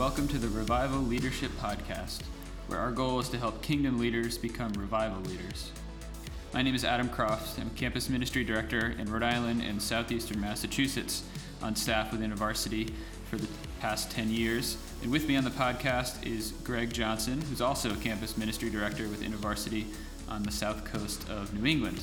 Welcome to the Revival Leadership Podcast, where our goal is to help kingdom leaders become revival leaders. My name is Adam Croft. I'm campus ministry director in Rhode Island and southeastern Massachusetts on staff with InterVarsity for the past 10 years. And with me on the podcast is Greg Johnson, who's also a campus ministry director with InterVarsity on the south coast of New England.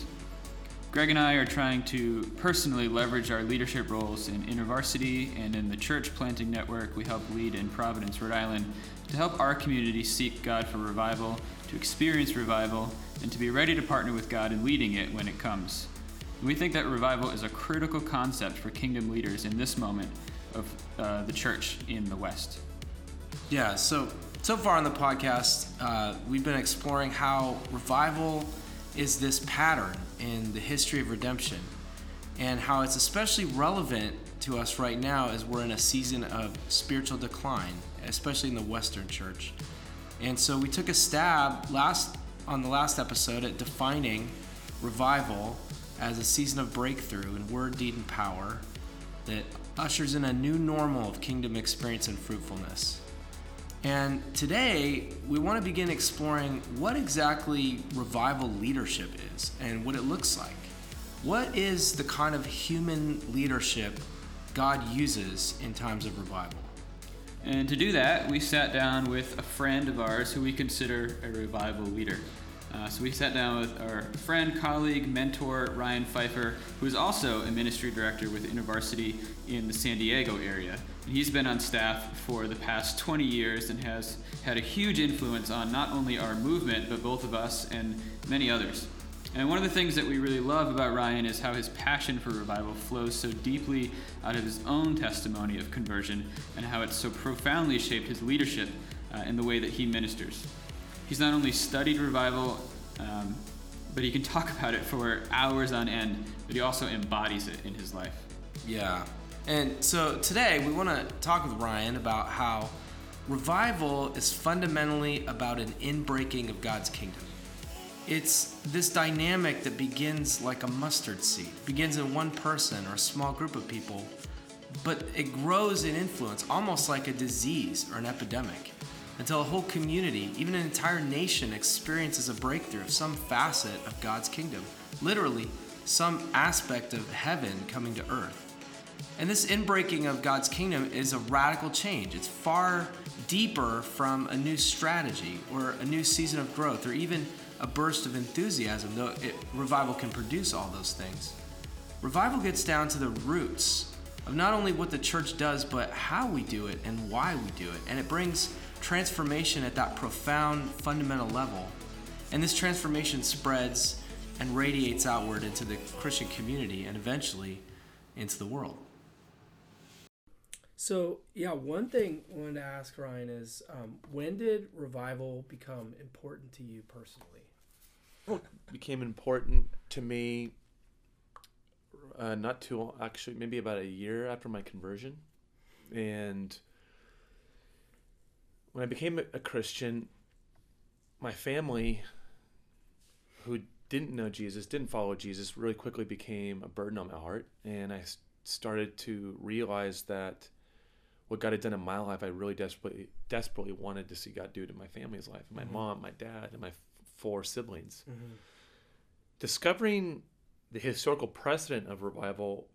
Greg and I are trying to personally leverage our leadership roles in InterVarsity and in the church planting network we help lead in Providence, Rhode Island, to help our community seek God for revival, to experience revival, and to be ready to partner with God in leading it when it comes. We think that revival is a critical concept for kingdom leaders in this moment of uh, the church in the West. Yeah, so so far on the podcast, uh, we've been exploring how revival is this pattern in the history of redemption and how it's especially relevant to us right now as we're in a season of spiritual decline, especially in the Western church. And so we took a stab last on the last episode at defining revival as a season of breakthrough in word, deed, and power that ushers in a new normal of kingdom experience and fruitfulness. And today, we want to begin exploring what exactly revival leadership is and what it looks like. What is the kind of human leadership God uses in times of revival? And to do that, we sat down with a friend of ours who we consider a revival leader. Uh, so we sat down with our friend, colleague, mentor, Ryan Pfeiffer, who is also a ministry director with InterVarsity in the San Diego area. And he's been on staff for the past 20 years and has had a huge influence on not only our movement, but both of us and many others. And one of the things that we really love about Ryan is how his passion for revival flows so deeply out of his own testimony of conversion and how it's so profoundly shaped his leadership uh, in the way that he ministers. He's not only studied revival, um, but he can talk about it for hours on end, but he also embodies it in his life. Yeah. And so today we want to talk with Ryan about how revival is fundamentally about an inbreaking of God's kingdom. It's this dynamic that begins like a mustard seed, begins in one person or a small group of people, but it grows in influence almost like a disease or an epidemic until a whole community, even an entire nation, experiences a breakthrough of some facet of God's kingdom. Literally, some aspect of heaven coming to earth. And this inbreaking of God's kingdom is a radical change. It's far deeper from a new strategy or a new season of growth or even a burst of enthusiasm, though it, revival can produce all those things. Revival gets down to the roots of not only what the church does, but how we do it and why we do it. And it brings transformation at that profound, fundamental level. And this transformation spreads and radiates outward into the Christian community and eventually into the world. So, yeah, one thing I wanted to ask Ryan is um, when did revival become important to you personally? Well, it became important to me uh, not too actually maybe about a year after my conversion and when I became a Christian, my family, who didn't know Jesus, didn't follow Jesus, really quickly became a burden on my heart. And I started to realize that what God had done in my life, I really desperately, desperately wanted to see God do it in my family's life, my mm-hmm. mom, my dad, and my four siblings. Mm-hmm. Discovering the historical precedent of revival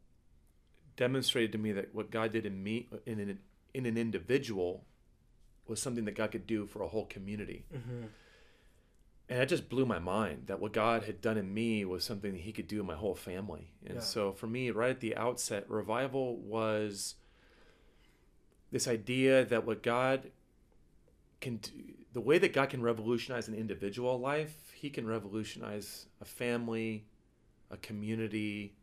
demonstrated to me that what God did in me, in an, in an individual, was something that God could do for a whole community. Mm-hmm. And it just blew my mind that what God had done in me was something that He could do in my whole family. And yeah. so for me, right at the outset, revival was this idea that what God can do, the way that God can revolutionize an individual life, He can revolutionize a family, a community,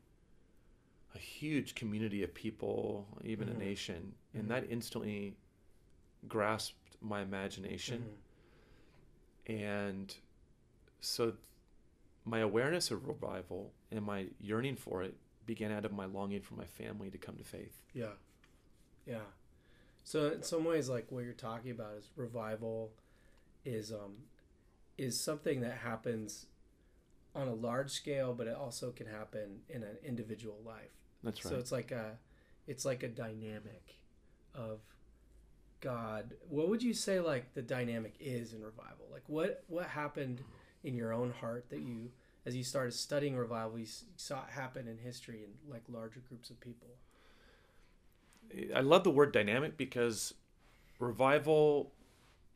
a huge community of people, even mm-hmm. a nation. And mm-hmm. that instantly grasped my imagination. Mm-hmm. And so my awareness of revival and my yearning for it began out of my longing for my family to come to faith. Yeah. Yeah. So in some ways like what you're talking about is revival is um is something that happens on a large scale but it also can happen in an individual life. That's right. So it's like a it's like a dynamic of God, what would you say like the dynamic is in revival? Like what what happened in your own heart that you as you started studying revival you saw it happen in history in like larger groups of people? I love the word dynamic because revival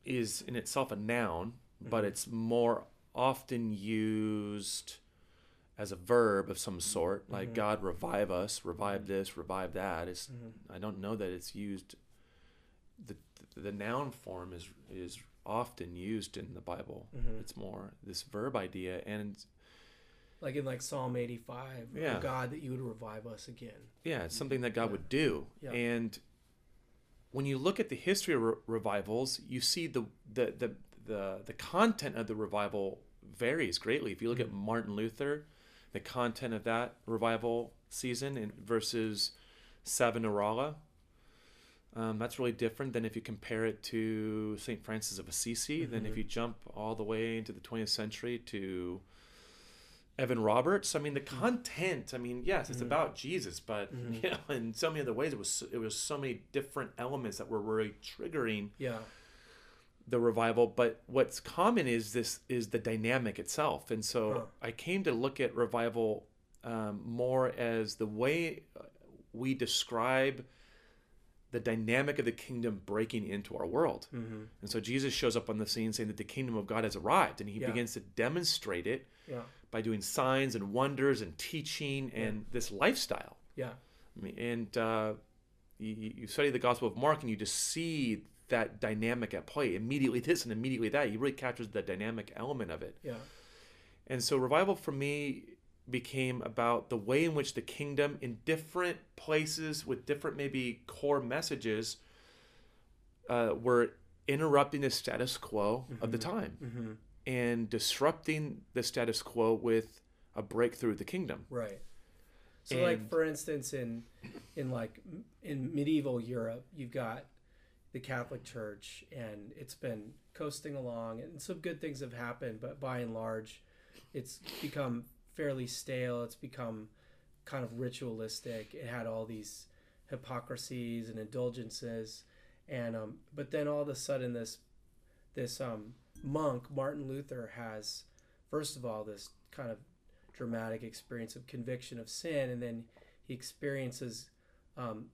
is in itself a noun, but mm-hmm. it's more often used as a verb of some sort, like mm-hmm. God revive us, revive mm-hmm. this, revive that. It's, I don't know that it's used. The the noun form is is often used in the Bible. Mm-hmm. It's more this verb idea, and Like in like Psalm 85, Yeah. God that you would revive us again. yeah, it's something that God would do. Yeah. And when you look at the history of re- revivals, you see the, the the the the content of the revival varies greatly. If you look at mm-hmm. Martin Luther, the content of that revival season in versus Savonarola, um, that's really different than if you compare it to St. Francis of Assisi. Then if you jump all the way into the 20th century to Evan Roberts. I mean, the content. I mean, yes, it's about Jesus, but you know, in so many other ways, it was it was so many different elements that were really triggering Yeah. the revival. But what's common is this is the dynamic itself, and so Huh. I came to look at revival um, more as the way we describe the dynamic of the kingdom breaking into our world. Mm-hmm. And so Jesus shows up on the scene saying that the kingdom of God has arrived, and he Yeah. begins to demonstrate it Yeah. by doing signs and wonders and teaching and this lifestyle. Yeah. I mean, and uh, you, you study the Gospel of Mark and you just see that dynamic at play. Immediately this and immediately that. He really captures the dynamic element of it. Yeah. And so revival for me became about the way in which the kingdom in different places with different maybe core messages uh, were interrupting the status quo of the time Mm-hmm. and disrupting the status quo with a breakthrough of the kingdom. Right. So, like for instance, in in like in medieval Europe, you've got the Catholic Church, and it's been coasting along, and some good things have happened, but by and large, it's become fairly stale. It's become kind of ritualistic. It had all these hypocrisies and indulgences, and um, but then all of a sudden, this this um, monk Martin Luther has, first of all, this kind of dramatic experience of conviction of sin, and then he experiences um,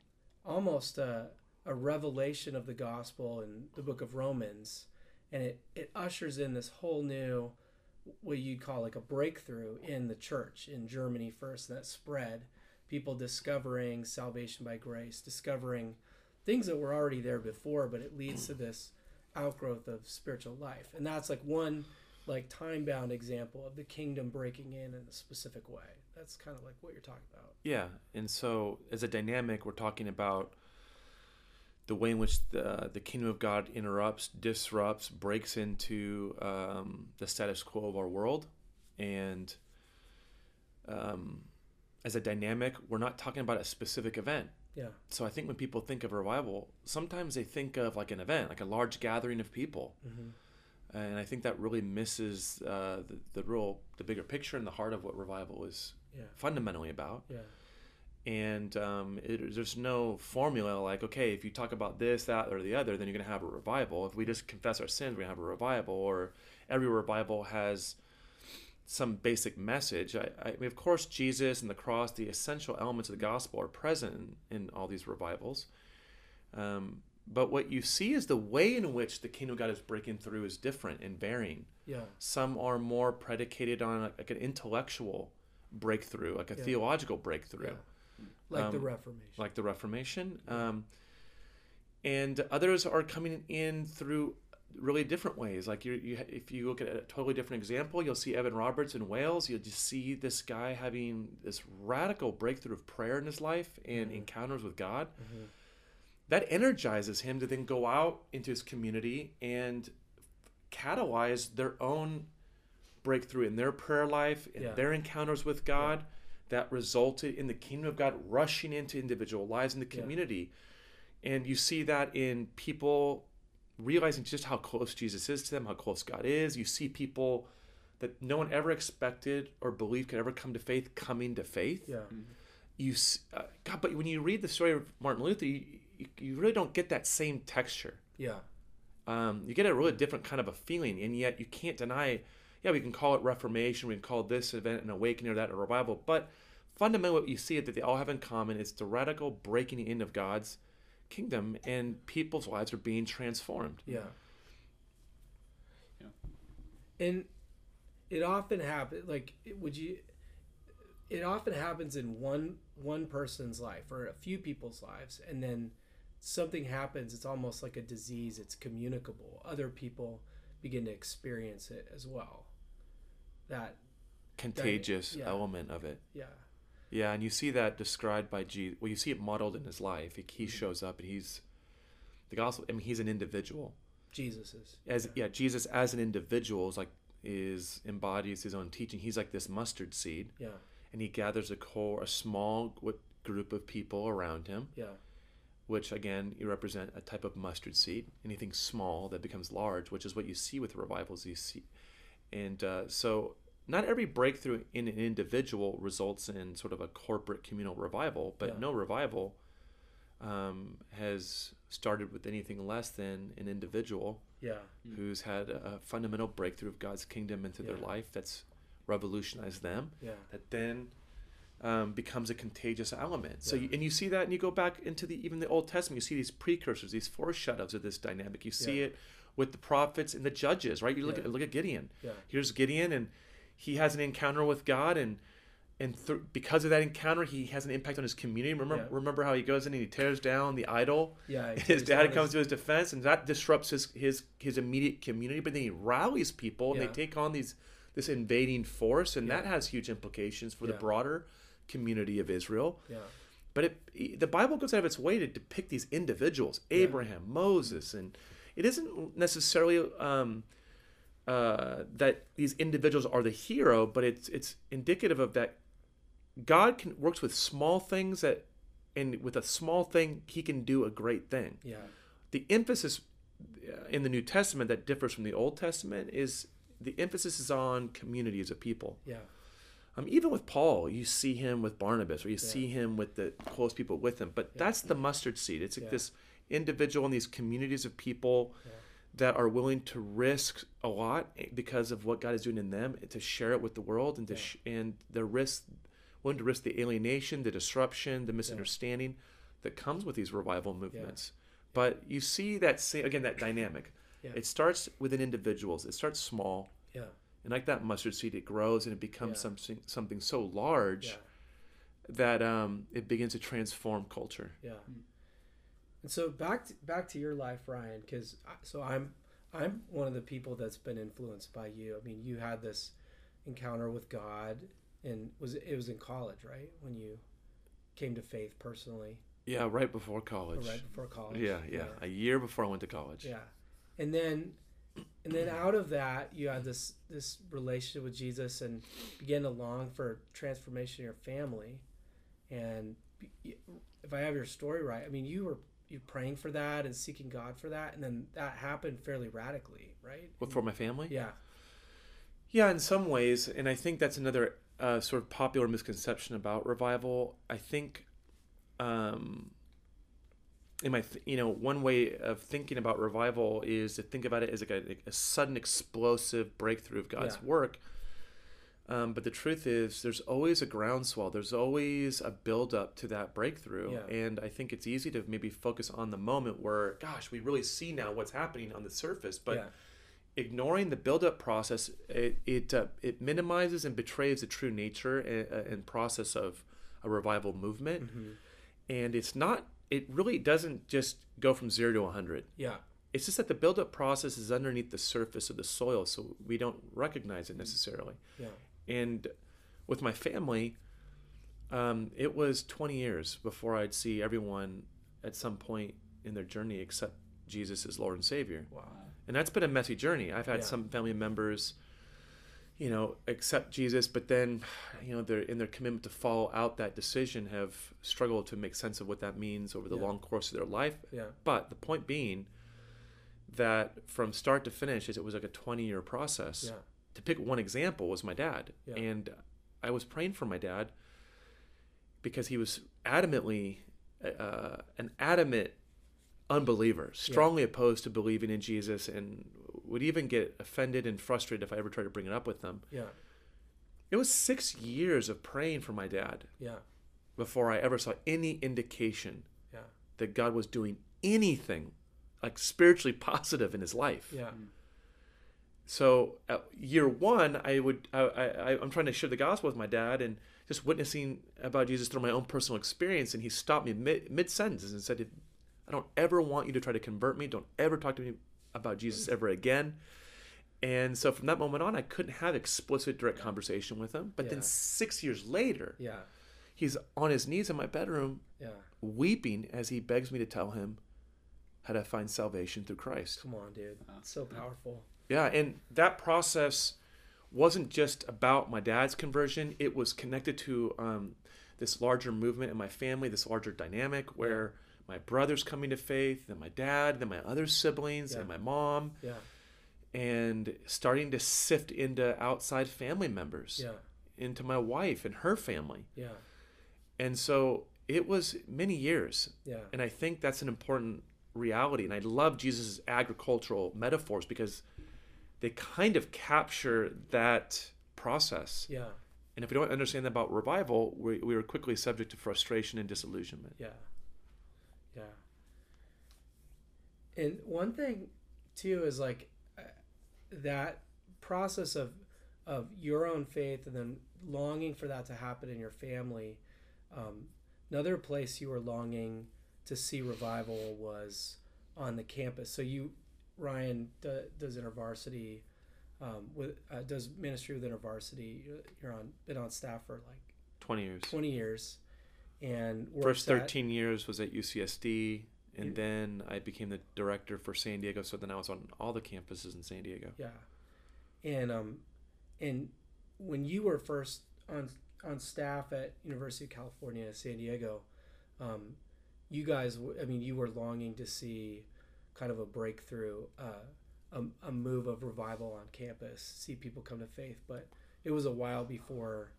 almost a, a revelation of the gospel in the book of Romans, and it, it ushers in this whole new, what you'd call like a breakthrough in the church in Germany first, that spread. People discovering salvation by grace, discovering things that were already there before, but it leads to this outgrowth of spiritual life, and that's like one like time bound example of the kingdom breaking in in a specific way. That's kind of like what you're talking about. Yeah, and so as a dynamic, we're talking about the way in which the the kingdom of God interrupts, disrupts, breaks into um, the status quo of our world, and um, as a dynamic, we're not talking about a specific event. Yeah. So I think when people think of revival, sometimes they think of like an event, like a large gathering of people, Mm-hmm. and I think that really misses uh, the the real the bigger picture and the heart of what revival is Yeah. fundamentally about Yeah. And um, it, there's no formula like okay if you talk about this that or the other then you're going to have a revival if we just confess our sins we're going to have a revival or every revival has some basic message I, I mean of course jesus and the cross the essential elements of the gospel are present in, in all these revivals um, but what you see is the way in which the kingdom of god is breaking through is different and varying Yeah. some are more predicated on like an intellectual breakthrough like a Yeah. theological breakthrough Yeah. Like the Um, Reformation. like the Reformation. Um, and others are coming in through really different ways. Like you, you, if you look at a totally different example, you'll see Evan Roberts in Wales. You'll just see this guy having this radical breakthrough of prayer in his life and encounters with God. Mhm. That energizes him to then go out into his community and catalyze their own breakthrough in their prayer life and Yeah. their encounters with God that resulted in the kingdom of God rushing into individual lives in the Yeah. community. And you see that in people realizing just how close Jesus is to them, how close God is. You see people that no one ever expected or believed could ever come to faith coming to faith Yeah. you s- uh, God, but when you read the story of Martin Luther, you, you, you really don't get that same texture. Yeah. Um, you get a really different kind of a feeling, and yet you can't deny. Yeah, we can call it Reformation, we can call this event an awakening or that a revival, but fundamentally, what you see that they all have in common is the radical breaking in of God's kingdom, and people's lives are being transformed. Yeah. Yeah. And it often happens. Like, would you? It often happens in one one person's life or a few people's lives, and then something happens. It's almost like a disease. It's communicable. Other people begin to experience it as well. That Contagious yeah. element of it. yeah Yeah, and you see that described by Jesus. Well, you see it modeled in his life. He, he mm-hmm. shows up, and he's the gospel. I mean, he's an individual. Jesus is As yeah, Jesus as an individual is like is embodies his own teaching. He's like this mustard seed, yeah and he gathers a core, a small group of people around him, yeah which again you represent a type of mustard seed. Anything small that becomes large, which is what you see with the revivals. You see, and uh, so not every breakthrough in an individual results in sort of a corporate communal revival, but Yeah. no revival um, has started with anything less than an individual yeah who's had a fundamental breakthrough of God's kingdom into their life that's revolutionized them yeah that then um, becomes a contagious element. So Yeah. you, and you see that, and you go back into the even the Old Testament. You see these precursors, these foreshadows of this dynamic. You see Yeah. it with the prophets and the judges, right? You look Yeah. at look at Gideon. yeah Here's Gideon, and he has an encounter with God, and and th- because of that encounter, he has an impact on his community. Remember, Yeah. remember how he goes in and he tears down the idol. yeah his dad down comes to his defense, and that disrupts his his his immediate community. But then he rallies people, and Yeah. they take on these this invading force, and that has huge implications for the broader community of Israel. yeah But it, the Bible goes out of its way to depict these individuals, Yeah. Abraham, Moses, and it isn't necessarily um, uh, that these individuals are the hero, but it's it's indicative of that God can works with small things that, and with a small thing, He can do a great thing. yeah The emphasis uh, in the New Testament that differs from the Old Testament is the emphasis is on communities of people. yeah Um, even with Paul, you see him with Barnabas, or you Yeah. see him with the close people with him. But that's the mustard seed. It's like Yeah. this individual and these communities of people Yeah. that are willing to risk a lot because of what God is doing in them to share it with the world, and to Yeah. sh- and the risk, willing to risk the alienation, the disruption, the misunderstanding that comes with these revival movements. But you see that same again that dynamic. Yeah. It starts within individuals. It starts small. yeah And like that mustard seed, it grows and it becomes Yeah. something something so large yeah that um, it begins to transform culture. Yeah. And so back to, back to your life, Ryan, because so I'm I'm one of the people that's been influenced by you. I mean, you had this encounter with God, and was it was in college, right, when you came to faith personally, Yeah, right before or college. right before college. Yeah, yeah, A year before I went to college. Yeah. And then and then out of that you had this this relationship with Jesus and began to long for transformation in your family. And if I have your story right, I mean you were you praying for that and seeking God for that and then that happened fairly radically, right? What, for my family? Yeah. Yeah, in some ways, and I think that's another uh, sort of popular misconception about revival. I think, um, in my, th- you know, one way of thinking about revival is to think about it as like a, a sudden explosive breakthrough of God's Yeah. work. Um, but the truth is, there's always a groundswell. There's always a buildup to that breakthrough, Yeah. and I think it's easy to maybe focus on the moment where, gosh, we really see now what's happening on the surface, but yeah. ignoring the build-up process it it, uh, it minimizes and betrays the true nature and, uh, and process of a revival movement Mhm. and it's not it really doesn't just go from 0 to 100 Yeah. it's just that the build-up process is underneath the surface of the soil so we don't recognize it necessarily Yeah. And with my family um, it was 20 years before i'd see everyone at some point in their journey accept jesus as lord and savior Wow. and that's been a messy journey. I've had Yeah. some family members, you know, accept Jesus, but then, you know, they're in their commitment to follow out that decision have struggled to make sense of what that means over the Yeah. long course of their life. Yeah. But the point being that from start to finish, is it was like a 20 year process. Yeah. To pick one example was my dad, Yeah. and I was praying for my dad because he was adamantly uh, an adamant unbeliever, strongly opposed to believing in Jesus, and would even get offended and frustrated if I ever tried to bring it up with them. Yeah. It was six years of praying for my dad Yeah. before I ever saw any indication Yeah. that God was doing anything like spiritually positive in his life. Yeah. So at year one, I would I, I I'm trying to share the gospel with my dad and just witnessing about Jesus through my own personal experience, and he stopped me mid mid sentences and said, "I don't ever want you to try to convert me. Don't ever talk to me about Jesus ever again." And so from that moment on, I couldn't have explicit direct conversation with him. But Yeah. then six years later, Yeah. he's on his knees in my bedroom, Yeah. weeping as he begs me to tell him how to find salvation through Christ. Come on, dude. It's so powerful. Yeah, and that process wasn't just about my dad's conversion. It was connected to um, this larger movement in my family, this larger dynamic where my brother's coming to faith, then my dad, then my other siblings, Yeah. and my mom, Yeah. and starting to sift into outside family members, Yeah. into my wife and her family. Yeah. And so it was many years. Yeah. And I think that's an important reality. And I love Jesus' agricultural metaphors because they kind of capture that process. Yeah. And if we don't understand that about revival, we, we are quickly subject to frustration and disillusionment. Yeah. Yeah. And one thing too is like uh, that process of of your own faith and then longing for that to happen in your family. Um, another place you were longing to see revival was on the campus. So you, Ryan, d- does InterVarsity, um, with uh, does ministry with InterVarsity. You're- You're on been on staff for like 20 years. 20 years, and First at- 13 years was at UCSD. And You- then I became the director for San Diego. So then I was on all the campuses in San Diego. Yeah, and um, and when you were first on on staff at University of California, San Diego, um, you guys, I mean, you were longing to see kind of a breakthrough, uh, a, a move of revival on campus, see people come to faith. But it was a while before,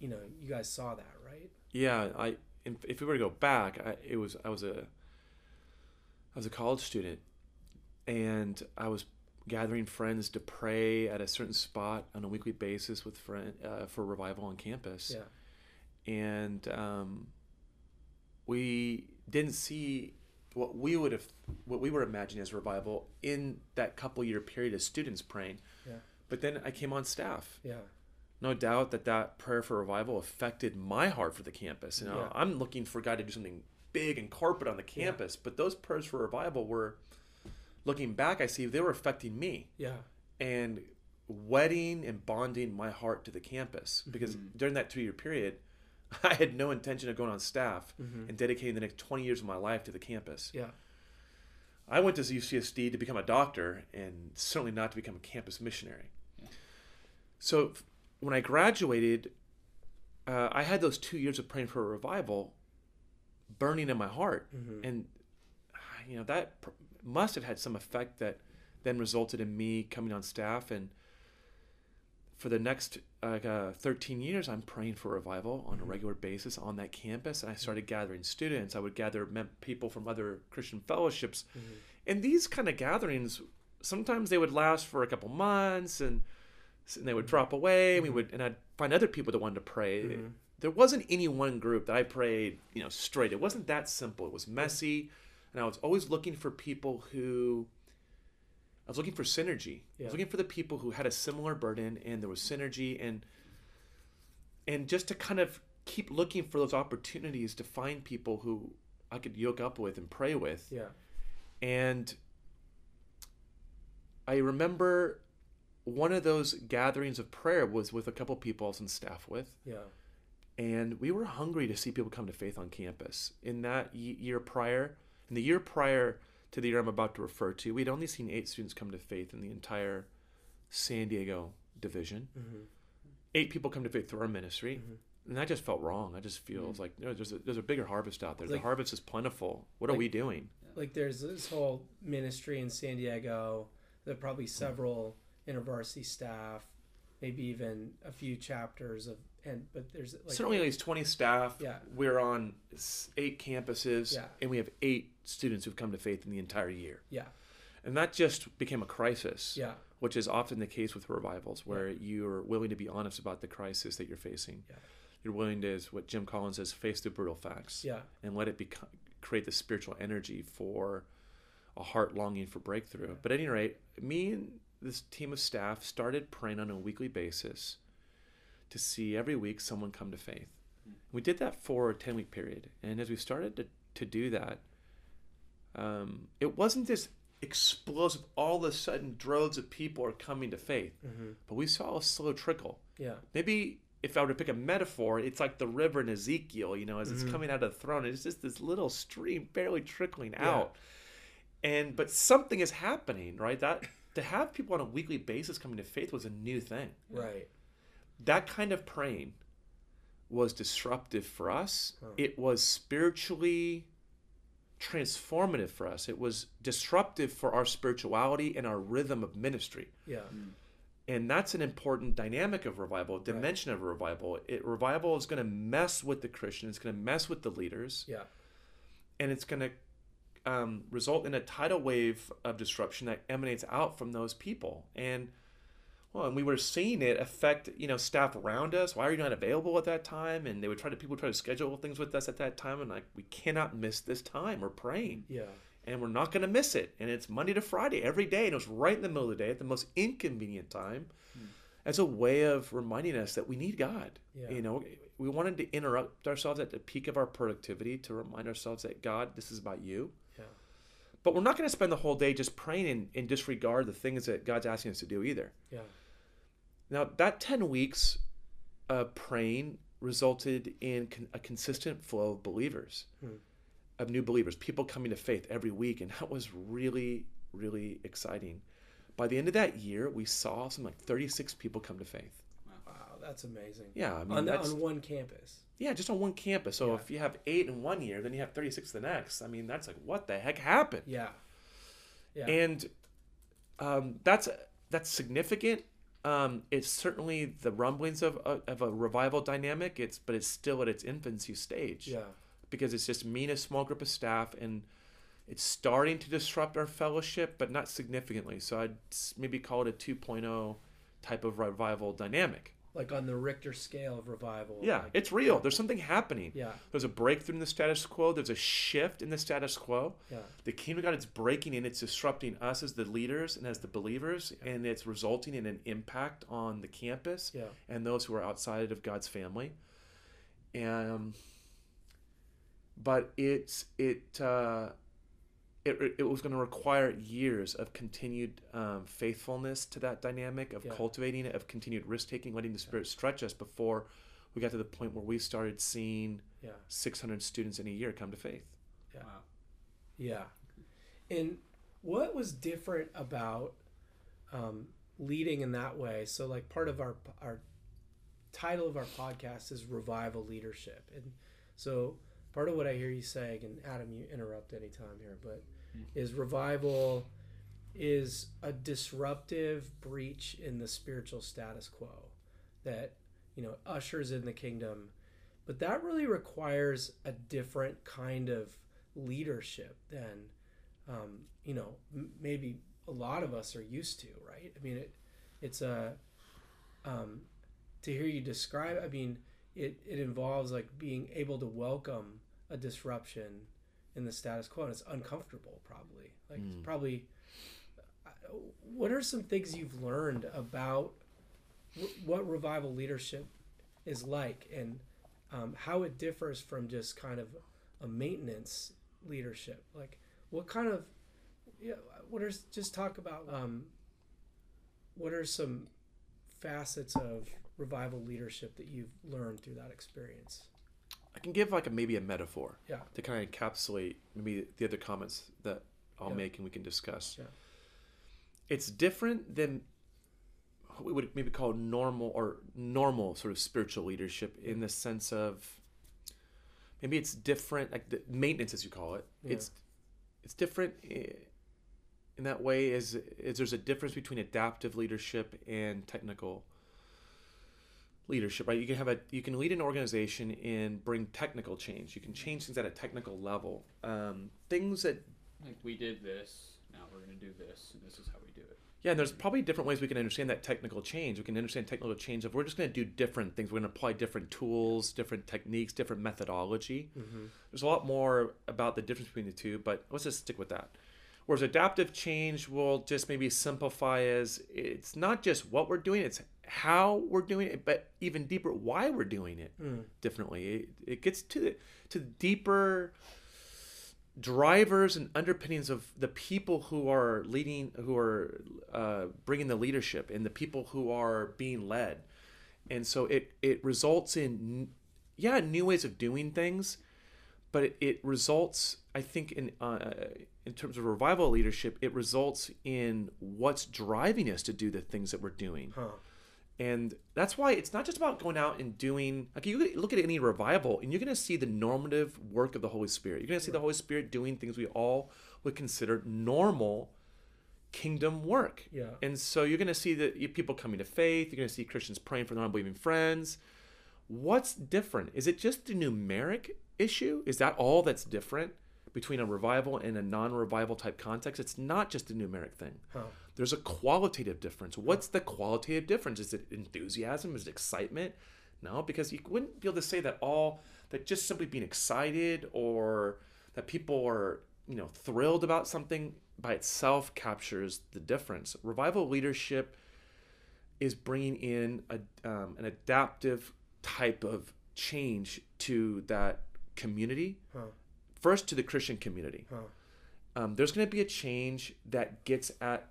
you know, you guys saw that, right? Yeah, I if we were to go back, I, it was I was a I was a college student, and I was gathering friends to pray at a certain spot on a weekly basis with friend uh, for revival on campus, Yeah, and um, we didn't see what we would have what we were imagining as revival in that couple year period as students praying. Yeah. But then I came on staff yeah, no doubt that that prayer for revival affected my heart for the campus. You uh, know, Yeah. I'm looking for God to do something big and corporate on the campus, but those prayers for revival were, looking back, I see they were affecting me yeah, and wedding and bonding my heart to the campus. Because mm-hmm. during that two year period, I had no intention of going on staff Mhm. and dedicating the next 20 years of my life to the campus. yeah, I went to UCSD to become a doctor and certainly not to become a campus missionary. Yeah. So when I graduated, uh, I had those two years of praying for a revival burning in my heart. Mhm. And, ah, you know, that pr- must have had some effect that then resulted in me coming on staff. And for the next like uh, 13 years, I'm praying for revival on a regular basis on that campus. And I started gathering students. I would gather mem- people from other Christian fellowships. Mhm. And these kind of gatherings, sometimes they would last for a couple months and, and they would drop away. And we would, and I'd find other people that wanted to pray. Mhm. There wasn't any one group that I prayed, you know, straight. It wasn't that simple. It was messy, and I was always looking for people who. I was looking for synergy. I was looking for the people who had a similar burden, and there was synergy, and and just to kind of keep looking for those opportunities to find people who I could yoke up with and pray with. yeah, And I remember one of those gatherings of prayer was with a couple people I was on staff with. yeah, And we were hungry to see people come to faith on campus. In that year prior, in the year prior to the year I'm about to refer to, we'd only seen eight students come to faith in the entire San Diego division. hmm Eight people come to faith through our ministry. Mhm. And that just felt wrong. I just feels like no, there's a, there's a bigger harvest out there. Like- the harvest is plentiful. What are we doing? like there's this whole ministry in San Diego. There are probably several InterVarsity staff, maybe even a few chapters of and but there's like certainly at least 20 staff. Yeah. We're on eight campuses, Yeah. and we have eight students who've come to faith in the entire year. yeah And that just became a crisis, yeah which is often the case with revivals, where you're willing to be honest about the crisis that you're facing. Yeah. You're willing to, as what Jim Collins says, face the brutal facts yeah and let it become, create the spiritual energy for a heart longing for breakthrough. But at any rate, me and this team of staff started praying on a weekly basis to see every week someone come to faith. We did that for a 10 week period. And as we started to, to do that, um, it wasn't this explosive, all of a sudden, droves of people are coming to faith. hmm But we saw a slow trickle. yeah Maybe if I were to pick a metaphor, it's like the river in Ezekiel, you know, as it's Mhm. coming out of the throne. It's just this little stream barely trickling Yeah. out. And but something is happening, right? That to have people on a weekly basis coming to faith was a new thing. right That kind of praying was disruptive for us. Huh. It was spiritually transformative for us. It was disruptive for our spirituality and our rhythm of ministry. Yeah. And that's an important dynamic of revival dimension of revival. It revival is going to mess with the christian it's going to mess with the leaders. Yeah. And it's going to um, result in a tidal wave of disruption that emanates out from those people. And well and we were seeing it affect you know staff around us why are you not available at that time and they would try to people try to schedule things with us at that time and like we cannot miss this time we're praying yeah and we're not going to miss it. And it's Monday to Friday every day, and it was right in the middle of the day at the most inconvenient time, hmm. as a way of reminding us that we need God. Yeah. You know, we wanted to interrupt ourselves at the peak of our productivity to remind ourselves that God, this is about you. Yeah. But we're not going to spend the whole day just praying and, and disregard the things that God's asking us to do either. yeah Now, that 10 weeks of praying resulted in con- a consistent flow of believers, Hmm. of new believers, people coming to faith every week. And that was really, really exciting. By the end of that year, we saw some like 36 people come to faith. wow that's amazing Yeah, I mean, on, on one campus yeah, just on one campus. So Yeah. if you have eight in one year, then you have 36 the next. I mean, that's like, what the heck happened? yeah yeah and um, that's that's significant. Um, it's certainly the rumblings of, of of a revival dynamic. It's but it's still at its infancy stage yeah because it's just me and a small group of staff, and it's starting to disrupt our fellowship, but not significantly. So I'd maybe call it a 2.0 type of revival dynamic. Like on the Richter scale of revival Yeah, like, it's real. There's something happening. yeah There's a breakthrough in the status quo. There's a shift in the status quo. yeah the kingdom of God is breaking in, it's disrupting us as the leaders and as the believers, and it's resulting in an impact on the campus yeah and those who are outside of God's family. And but it's it uh, it, it was going to require years of continued um, faithfulness to that dynamic of Yeah. cultivating it, of continued risk taking, letting the Spirit stretch us before we got to the point where we started seeing yeah 600 students in a year come to faith. Yeah. Wow. Yeah. And what was different about um, leading in that way? So, like, part of our our title of our podcast is revival leadership, and so part of what I hear you saying, and Adam, you interrupt anytime here, but is revival is a disruptive breach in the spiritual status quo that you know ushers in the kingdom. But that really requires a different kind of leadership than um, you know m- maybe a lot of us are used to right? I mean it it's a um, to hear you describe i mean it, it involves like being able to welcome a disruption in the status quo and it's uncomfortable probably. Like it's Mm. probably uh, what are some things you've learned about wh- what revival leadership is like and um, how it differs from just kind of a maintenance leadership? Like what kind of yeah what are just talk about um, what are some facets of revival leadership that you've learned through that experience I can give like a maybe a metaphor yeah to kind of encapsulate maybe the other comments that I'll Yeah. make and we can discuss. Yeah. It's different than what we would maybe call normal or normal sort of spiritual leadership in the sense of maybe it's different like the maintenance as you call it. Yeah. It's it's different eh, in that way is is there's a difference between adaptive leadership and technical leadership, right? You can have a you can lead an organization and bring technical change. You can change things at a technical level. Um, things that Like we did this, now we're gonna do this, and this is how we do it. yeah, and there's probably different ways we can understand that technical change. We can understand technical change of we're just going to do different things. We're going to apply different tools, different techniques, different methodology. There's a lot more about the difference between the two, but let's just stick with that. Whereas adaptive change will just maybe simplify as it's not just what we're doing, it's how we're doing it, but even deeper, why we're doing it differently. It, it gets to the, to the deeper drivers and underpinnings of the people who are leading, who are uh, bringing the leadership, and the people who are being led. And so it it results in yeah new ways of doing things, but it, it results I think in uh, in terms of revival leadership, it results in what's driving us to do the things that we're doing. Huh. And that's why it's not just about going out and doing like you look at any revival and you're going to see the normative work of the Holy Spirit. You're going to see the Holy Spirit doing things we all would consider normal kingdom work. Yeah. And so you're going to see that people coming to faith, you're going to see Christians praying for their unbelieving friends. What's different? Is it just the numeric issue? Is that all that's different between a revival and a non-revival type context? It's not just a numeric thing. Huh. There's a qualitative difference. What's the qualitative difference? Is it enthusiasm? Is it excitement? No, because you wouldn't be able to say that all that just simply being excited or that people are you know thrilled about something by itself captures the difference. Revival leadership is bringing in a, um, an adaptive type of change to that community. Huh. First, to the Christian community Huh. um, there's going to be a change that gets at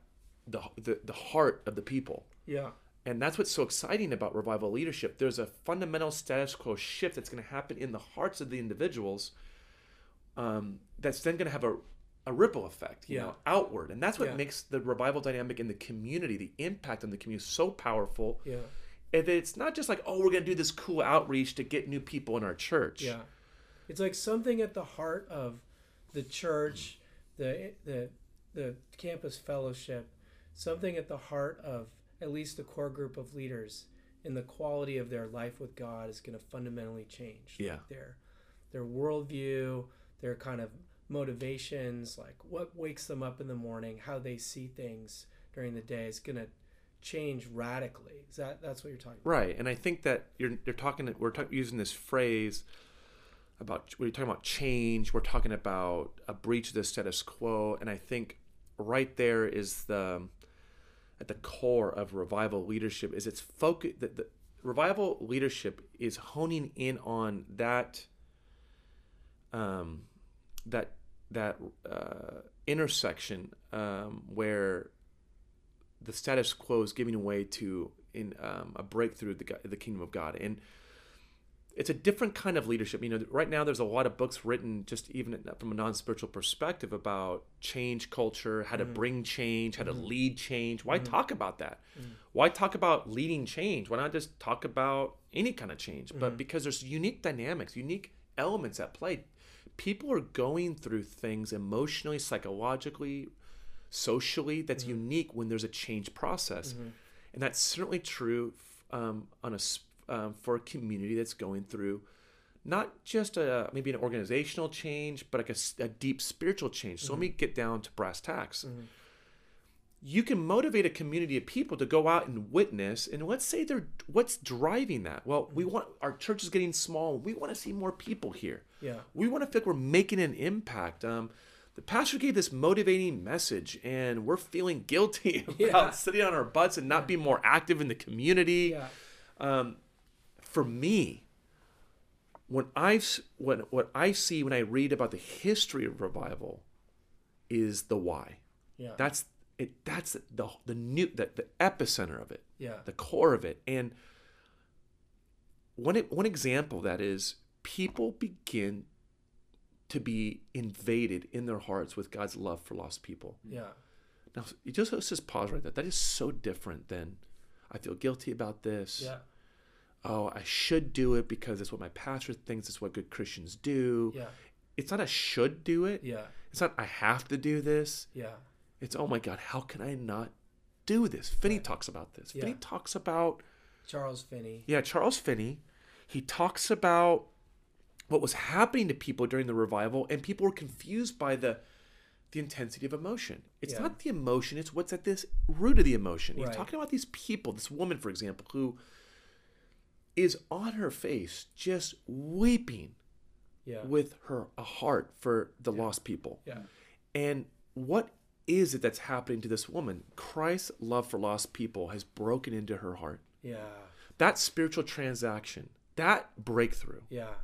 the, the the heart of the people Yeah. and that's what's so exciting about revival leadership there's a fundamental status quo shift that's going to happen in the hearts of the individuals um, that's then going to have a, a ripple effect you Yeah. know outward and that's what Yeah. makes the revival dynamic in the community the impact on the community so powerful Yeah. and that it's not just like oh we're going to do this cool outreach to get new people in our church Yeah. It's like something at the heart of the church, the the the campus fellowship, something at the heart of at least the core group of leaders and the quality of their life with God is going to fundamentally change. Yeah. Like their their worldview, their kind of motivations, like what wakes them up in the morning, how they see things during the day is going to change radically. Is that that's what you're talking about? Right, and I think that you're you're talking we're talk, using this phrase about we're talking about change. We're talking about a breach of the status quo, and I think right there is the at the core of revival leadership is its focus. that the revival leadership is honing in on that um, that that uh, intersection um, where the status quo is giving way to in um, a breakthrough the, the kingdom of God, and it's a different kind of leadership. You know, right now there's a lot of books written just even from a non-spiritual perspective about change culture, how to mm. bring change, how to mm-hmm. lead change. Why mm-hmm. talk about that? Mm. Why talk about leading change? Why not just talk about any kind of change? But mm-hmm. because there's unique dynamics, unique elements at play. People are going through things emotionally, psychologically, socially that's unique when there's a change process, and that's certainly true um, on a um, for a community that's going through not just a maybe an organizational change, but like a, a deep spiritual change. So let me get down to brass tacks. You can motivate a community of people to go out and witness, and let's say they're what's driving that. Well, we want our church is getting small. We want to see more people here. Yeah. We want to feel like we're making an impact. Um, the pastor gave this motivating message, and we're feeling guilty about Yeah. sitting on our butts and not being more active in the community. Yeah. Um, for me, when I when what I see when I read about the history of revival is the why. Yeah. That's it. That's the the new the, the epicenter of it yeah. the core of it. And one one example of that is people begin to be invaded in their hearts with God's love for lost people. Yeah. Now, you just let's just pause right there. That is so different than I feel guilty about this. Yeah. Oh, I should do it because it's what my pastor thinks. It's what good Christians do. Yeah. It's not a should do it. Yeah. It's not I have to do this. Yeah. It's oh my God, how can I not do this? Finney talks about this. Yeah. Finney talks about Charles Finney. Yeah, Charles Finney. He talks about what was happening to people during the revival, and people were confused by the the intensity of emotion. It's Yeah. not the emotion; it's what's at this root of the emotion. He's talking about these people, this woman, for example, who is on her face just weeping Yeah. with her a heart for the lost people. yeah. And what is it that's happening to this woman? Christ's love for lost people has broken into her heart. Yeah. That spiritual transaction, that breakthrough Yeah.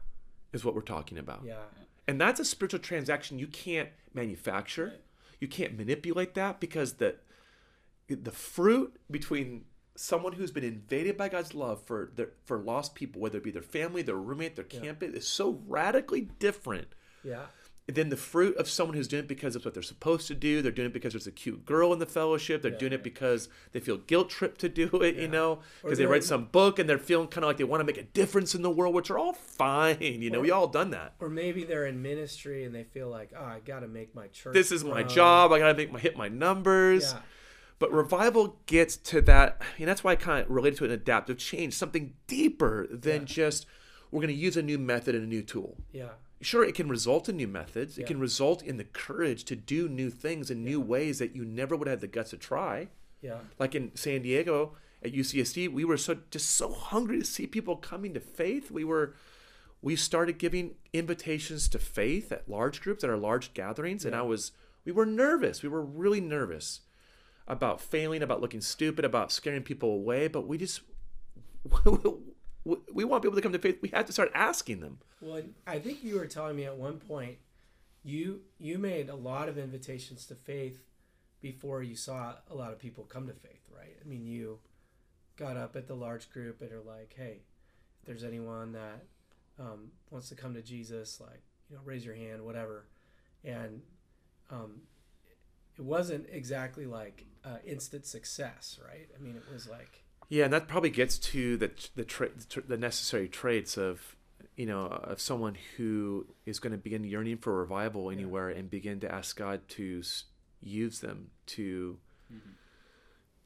is what we're talking about. Yeah. And that's a spiritual transaction you can't manufacture. You can't manipulate that because the the fruit between someone who's been invaded by God's love for their for lost people, whether it be their family, their roommate, their campmate, is so radically different Yeah. than the fruit of someone who's doing it because it's what they're supposed to do. They're doing it because there's a cute girl in the fellowship. They're Yeah. doing it because they feel guilt tripped to do it, you know, because they read some book and they're feeling kind of like they want to make a difference in the world, which are all fine. You know, we all done that. Or maybe they're in ministry and they feel like, oh, I got to make my church. This is my job. I got to make my hit my numbers. Yeah. But revival gets to that, and that's why I kind of related to an adaptive change, something deeper than Yeah. just we're going to use a new method and a new tool. Yeah. Sure, it can result in new methods. Yeah. It can result in the courage to do new things in new ways that you never would have the guts to try. Yeah. Like in San Diego at UCSD, we were so just so hungry to see people coming to faith. We were we started giving invitations to faith at large groups at our large gatherings and I was we were nervous. We were really nervous about failing, about looking stupid, about scaring people away, but we just we want people to come to faith. We have to start asking them. Well, I think you were telling me at one point you you made a lot of invitations to faith before you saw a lot of people come to faith, right? I mean, you got up at the large group and are like, "Hey, if there's anyone that um, wants to come to Jesus, like, you know, raise your hand, whatever." And um, it wasn't exactly like uh, instant success, right? I mean, it was like, Yeah, and that probably gets to the the tra- the necessary traits of you know of someone who is going to begin yearning for revival anywhere and begin to ask God to use them to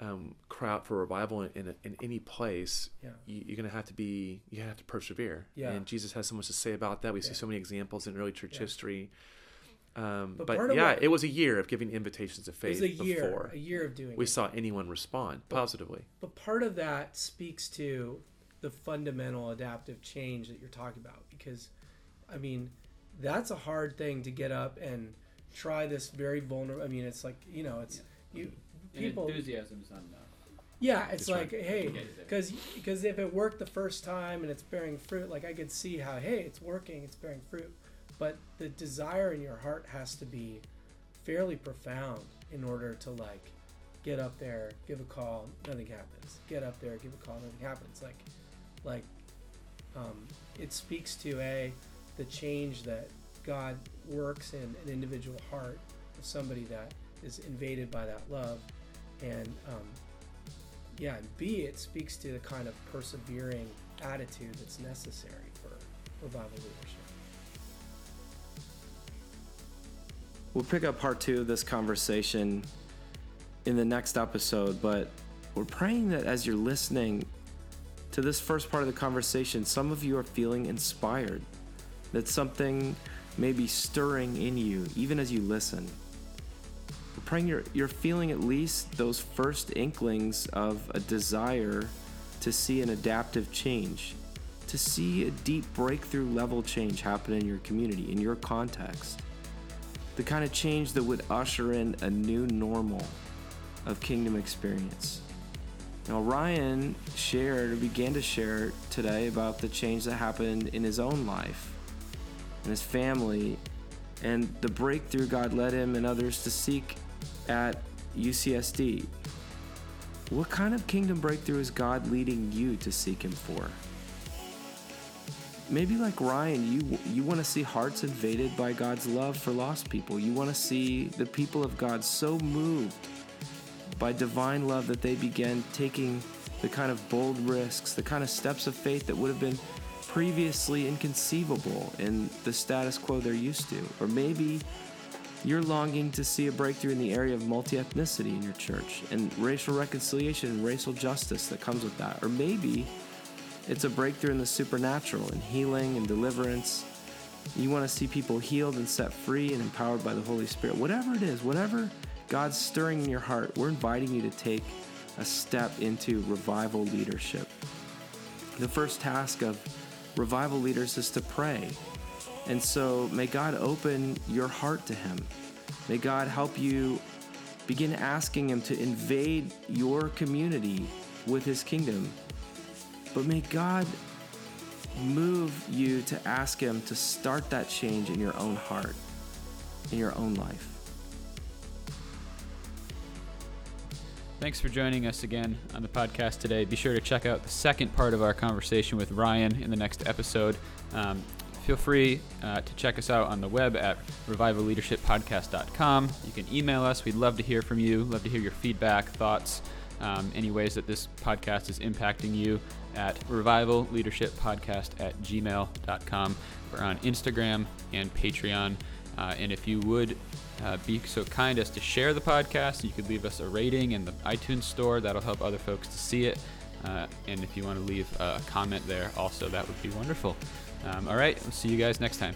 um, cry out for revival in in, in any place. Yeah. You, you're going to have to be you have to persevere. Yeah. and Jesus has so much to say about that. We see so many examples in early church Yeah. history. Um, But but yeah, what- it was a year of giving invitations of faith. it faith was a year, before a year of doing we it. saw anyone respond positively. But part of that speaks to the fundamental adaptive change that you're talking about because I mean that's a hard thing to get up and try this very vulnerable I mean it's like you know it's you people enthusiasm's not enough. yeah it's That's like right. hey Yeah, yeah. because because if it worked the first time and it's bearing fruit like I could see how hey it's working it's bearing fruit but the desire in your heart has to be fairly profound in order to like get up there, give a call, nothing happens. Get up there, give a call, nothing happens. Like, like, um, it speaks to a the change that God works in an individual heart of somebody that is invaded by that love, and um, yeah, and B it speaks to the kind of persevering attitude that's necessary for revival leadership. We'll pick up part two of this conversation in the next episode, but we're praying that as you're listening to this first part of the conversation, some of you are feeling inspired, that something may be stirring in you even as you listen. We're praying you're, you're feeling at least those first inklings of a desire to see an adaptive change, to see a deep breakthrough level change happen in your community, in your context the kind of change that would usher in a new normal of kingdom experience. Now, Ryan shared or began to share today about the change that happened in his own life and his family and the breakthrough God led him and others to seek at UCSD. What kind of kingdom breakthrough is God leading you to seek Him for? Maybe like Ryan, you you want to see hearts invaded by God's love for lost people. You want to see the people of God so moved by divine love that they begin taking the kind of bold risks, the kind of steps of faith that would have been previously inconceivable in the status quo they're used to. Or maybe you're longing to see a breakthrough in the area of multi ethnicity in your church and racial reconciliation and racial justice that comes with that. Or maybe it's a breakthrough in the supernatural and healing and deliverance. You want to see people healed and set free and empowered by the Holy Spirit. Whatever it is, whatever God's stirring in your heart, we're inviting you to take a step into revival leadership. The first task of revival leaders is to pray. And so may God open your heart to Him. May God help you begin asking Him to invade your community with His kingdom. But may God move you to ask Him to start that change in your own heart, in your own life. Thanks for joining us again on the podcast today. Be sure to check out the second part of our conversation with Ryan in the next episode. Um, feel free uh, to check us out on the web at revivalleadershippodcast.com. You can email us. We'd love to hear from you, love to hear your feedback, thoughts, um, any ways that this podcast is impacting you at revivalleadershippodcast at gmail.com. We're on Instagram and Patreon. Uh, and if you would uh, be so kind as to share the podcast, you could leave us a rating in the iTunes store. That'll help other folks to see it. Uh, and if you want to leave a comment there, also, that would be wonderful. Um, all right, we'll see you guys next time.